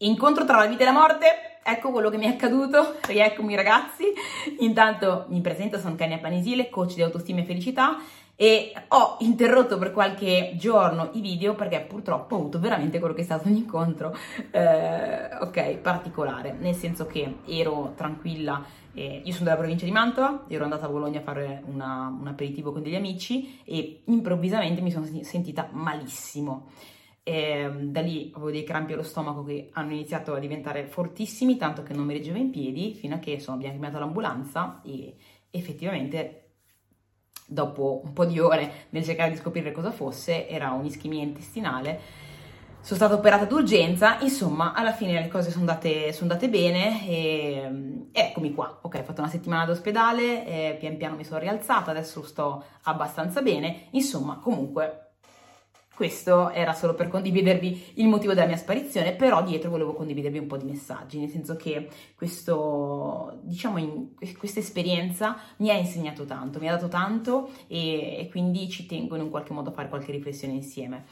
Incontro tra la vita e la morte, ecco quello che mi è accaduto, rieccomi ragazzi. Intanto mi presento, sono Kenya Panisile, coach di autostima e felicità. E ho interrotto per qualche giorno i video perché purtroppo ho avuto veramente quello che è stato un incontro eh, ok particolare. Nel senso che ero tranquilla eh, io sono della provincia di Mantova ero andata a Bologna a fare una, un aperitivo con degli amici e improvvisamente mi sono sentita malissimo e da lì avevo dei crampi allo stomaco che hanno iniziato a diventare fortissimi, tanto che non mi reggevo in piedi, fino a che insomma, abbiamo chiamato l'ambulanza e effettivamente dopo un po' di ore nel cercare di scoprire cosa fosse, era un'ischemia intestinale. Sono stata operata d'urgenza, insomma, alla fine le cose sono andate, sono andate bene e, e, eccomi qua. Ok, ho fatto una settimana d'ospedale, eh, pian piano mi sono rialzata, adesso sto abbastanza bene. Insomma, comunque questo era solo per condividervi il motivo della mia sparizione, però dietro volevo condividervi un po' di messaggi, nel senso che questo, diciamo, in, questa esperienza mi ha insegnato tanto, mi ha dato tanto e, e quindi ci tengo in un qualche modo a fare qualche riflessione insieme.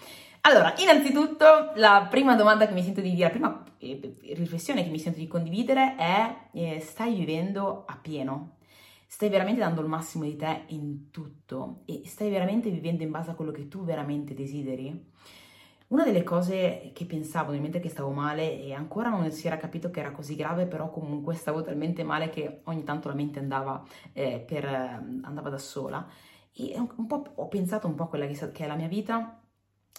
Allora, innanzitutto, la prima domanda che mi sento di dire, la prima eh, riflessione che mi sento di condividere è: eh, stai vivendo a pieno? Stai veramente dando il massimo di te in tutto e stai veramente vivendo in base a quello che tu veramente desideri? Una delle cose che pensavo nel mentre che stavo male e ancora non si era capito che era così grave, però comunque stavo talmente male che ogni tanto la mente andava, eh, per, andava da sola e ho pensato un po' a quella che, che è la mia vita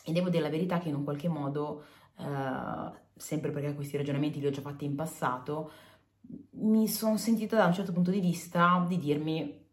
e devo dire la verità che in un qualche modo, eh, sempre perché questi ragionamenti li ho già fatti in passato, mi sono sentita da un certo punto di vista di dirmi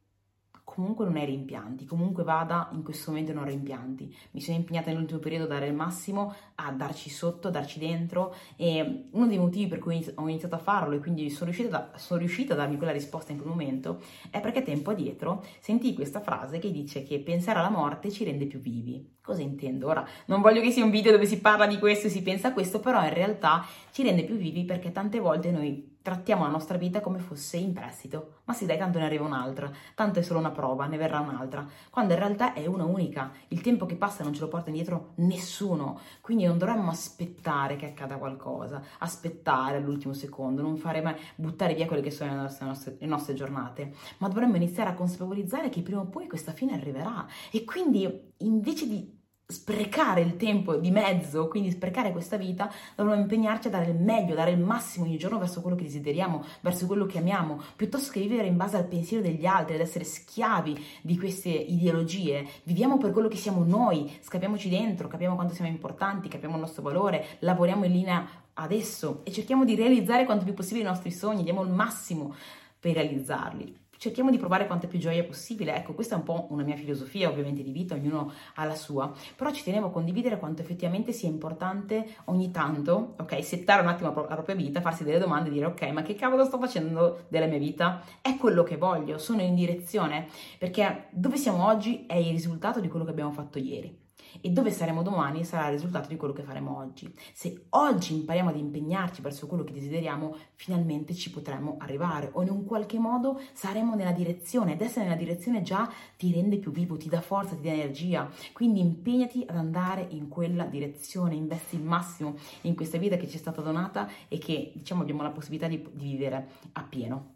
comunque non hai rimpianti, comunque vada, in questo momento non ho rimpianti. Mi sono impegnata nell'ultimo periodo a dare il massimo, a darci sotto, a darci dentro e uno dei motivi per cui ho iniziato a farlo e quindi sono riuscita, sono riuscita a darmi quella risposta in quel momento è perché tempo addietro sentii questa frase che dice che pensare alla morte ci rende più vivi. Cosa intendo? Ora, non voglio che sia un video dove si parla di questo e si pensa a questo, però in realtà ci rende più vivi perché tante volte noi trattiamo la nostra vita come fosse in prestito. Ma sì, dai, tanto ne arriva un'altra, tanto è solo una prova, ne verrà un'altra, quando in realtà è una unica. Il tempo che passa non ce lo porta indietro nessuno, quindi non dovremmo aspettare che accada qualcosa, aspettare all'ultimo secondo, non fare mai buttare via quelle che sono le nostre, le nostre, giornate, ma dovremmo iniziare a consapevolizzare che prima o poi questa fine arriverà. E quindi invece di sprecare il tempo di mezzo, quindi sprecare questa vita, dovremmo impegnarci a dare il meglio, dare il massimo ogni giorno verso quello che desideriamo, verso quello che amiamo, piuttosto che vivere in base al pensiero degli altri, ad essere schiavi di queste ideologie. Viviamo per quello che siamo noi, scapiamoci dentro, capiamo quanto siamo importanti, capiamo il nostro valore, lavoriamo in linea adesso e cerchiamo di realizzare quanto più possibile i nostri sogni, diamo il massimo per realizzarli cerchiamo di provare quanta più gioia possibile. Ecco, questa è un po' una mia filosofia, ovviamente, di vita, ognuno ha la sua, però ci tenevo a condividere quanto effettivamente sia importante ogni tanto, ok, settare un attimo la propria vita, farsi delle domande e dire, ok, ma che cavolo sto facendo della mia vita? È quello che voglio, sono in direzione, perché dove siamo oggi è il risultato di quello che abbiamo fatto ieri e dove saremo domani sarà il risultato di quello che faremo oggi. Se oggi impariamo ad impegnarci verso quello che desideriamo, finalmente ci potremo arrivare o in un qualche modo saremo nella direzione ed essere nella direzione già ti rende più vivo, ti dà forza, ti dà energia. Quindi impegnati ad andare in quella direzione, investi il massimo in questa vita che ci è stata donata e che diciamo abbiamo la possibilità di, di vivere appieno.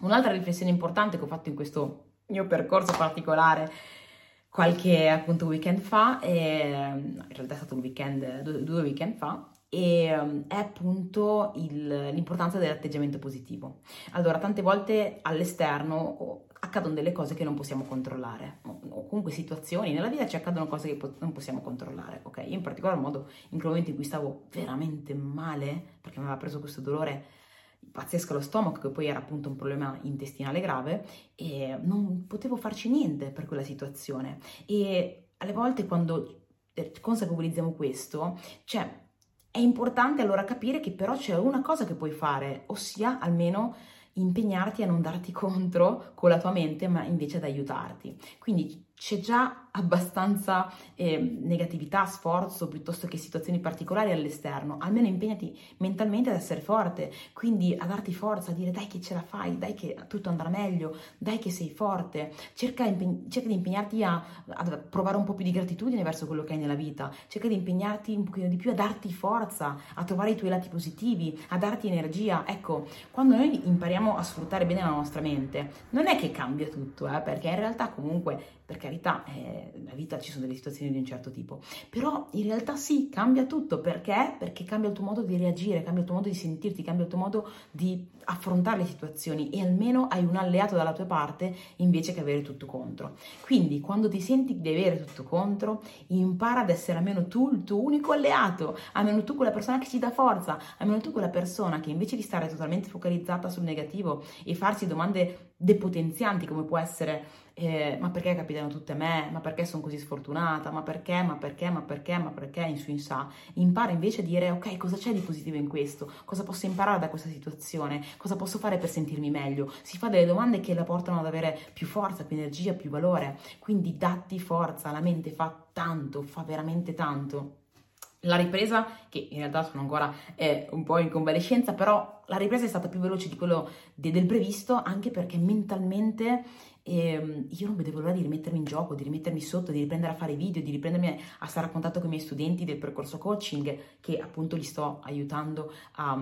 Un'altra riflessione importante che ho fatto in questo mio percorso particolare qualche appunto weekend fa, e, in realtà è stato un weekend, due, due weekend fa, e è appunto il, l'importanza dell'atteggiamento positivo. Allora, tante volte all'esterno accadono delle cose che non possiamo controllare, o comunque situazioni, nella vita ci accadono cose che non possiamo controllare, ok? Io in particolar modo in quel momento in cui stavo veramente male, perché mi aveva preso questo dolore pazzesco allo stomaco, che poi era appunto un problema intestinale grave, e non potevo farci niente per quella situazione. E alle volte quando eh, consapevolizziamo questo, cioè è importante allora capire che però c'è una cosa che puoi fare, ossia almeno impegnarti a non darti contro con la tua mente, ma invece ad aiutarti. Quindi c'è già abbastanza eh, negatività, sforzo piuttosto che situazioni particolari all'esterno, almeno impegnati mentalmente ad essere forte, quindi a darti forza, a dire dai che ce la fai, dai che tutto andrà meglio, dai che sei forte, cerca, impeg- cerca di impegnarti a, a, provare un po' più di gratitudine verso quello che hai nella vita, cerca di impegnarti un pochino di più a darti forza, a trovare i tuoi lati positivi, a darti energia. Ecco, quando noi impariamo a sfruttare bene la nostra mente, non è che cambia tutto, eh, perché in realtà comunque per carità, eh, nella vita ci sono delle situazioni di un certo tipo, però in realtà sì, cambia tutto, perché? Perché cambia il tuo modo di reagire, cambia il tuo modo di sentirti, cambia il tuo modo di affrontare le situazioni. E almeno hai un alleato dalla tua parte invece che avere tutto contro. Quindi quando ti senti di avere tutto contro, impara ad essere almeno tu il tuo unico alleato, almeno tu quella persona che ti dà forza, almeno tu quella persona che invece di stare totalmente focalizzata sul negativo e farsi domande depotenzianti come può essere eh, ma perché capitano tutte a me, ma perché sono così sfortunata, ma perché, ma perché, ma perché, ma perché, in su in sa, impara invece a dire ok, cosa c'è di positivo in questo, cosa posso imparare da questa situazione, cosa posso fare per sentirmi meglio, si fa delle domande che la portano ad avere più forza, più energia, più valore, quindi datti forza, la mente fa tanto, fa veramente tanto. La ripresa, che in realtà sono ancora eh, un po' in convalescenza, però la ripresa è stata più veloce di quello de- del previsto, anche perché mentalmente eh, io non vedevo l'ora di rimettermi in gioco, di rimettermi sotto, di riprendere a fare video, di riprendermi a stare a contatto con i miei studenti del percorso coaching, che appunto li sto aiutando a,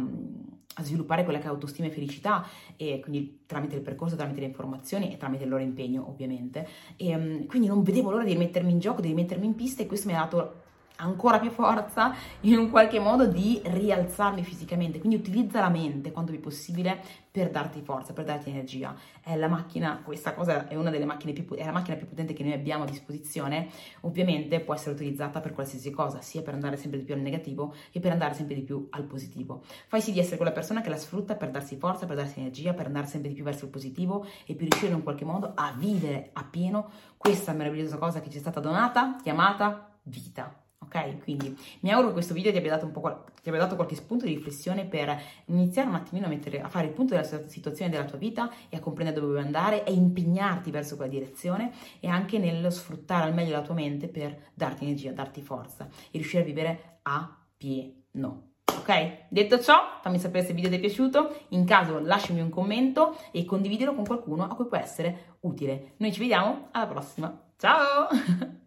a sviluppare quella che è autostima e felicità, e quindi tramite il percorso, tramite le informazioni e tramite il loro impegno, ovviamente. E, quindi non vedevo l'ora di rimettermi in gioco, di rimettermi in pista, e questo mi ha dato ancora più forza in un qualche modo di rialzarmi fisicamente. Quindi utilizza la mente quanto più possibile per darti forza, per darti energia. È la macchina, questa cosa è una delle macchine più, è la macchina più potente che noi abbiamo a disposizione. Ovviamente può essere utilizzata per qualsiasi cosa, sia per andare sempre di più al negativo che per andare sempre di più al positivo. Fai sì di essere quella persona che la sfrutta per darsi forza, per darsi energia, per andare sempre di più verso il positivo e per riuscire in qualche modo a vivere a pieno questa meravigliosa cosa che ci è stata donata, chiamata vita ok? Quindi mi auguro che questo video ti abbia dato, po', ti abbia dato qualche spunto di riflessione per iniziare un attimino a, mettere, a fare il punto della situazione della tua vita e a comprendere dove vuoi andare e impegnarti verso quella direzione e anche nello sfruttare al meglio la tua mente per darti energia, darti forza e riuscire a vivere a pieno. Ok? Detto ciò, fammi sapere se il video ti è piaciuto, in caso lasciami un commento e condividilo con qualcuno a cui può essere utile. Noi ci vediamo alla prossima. Ciao!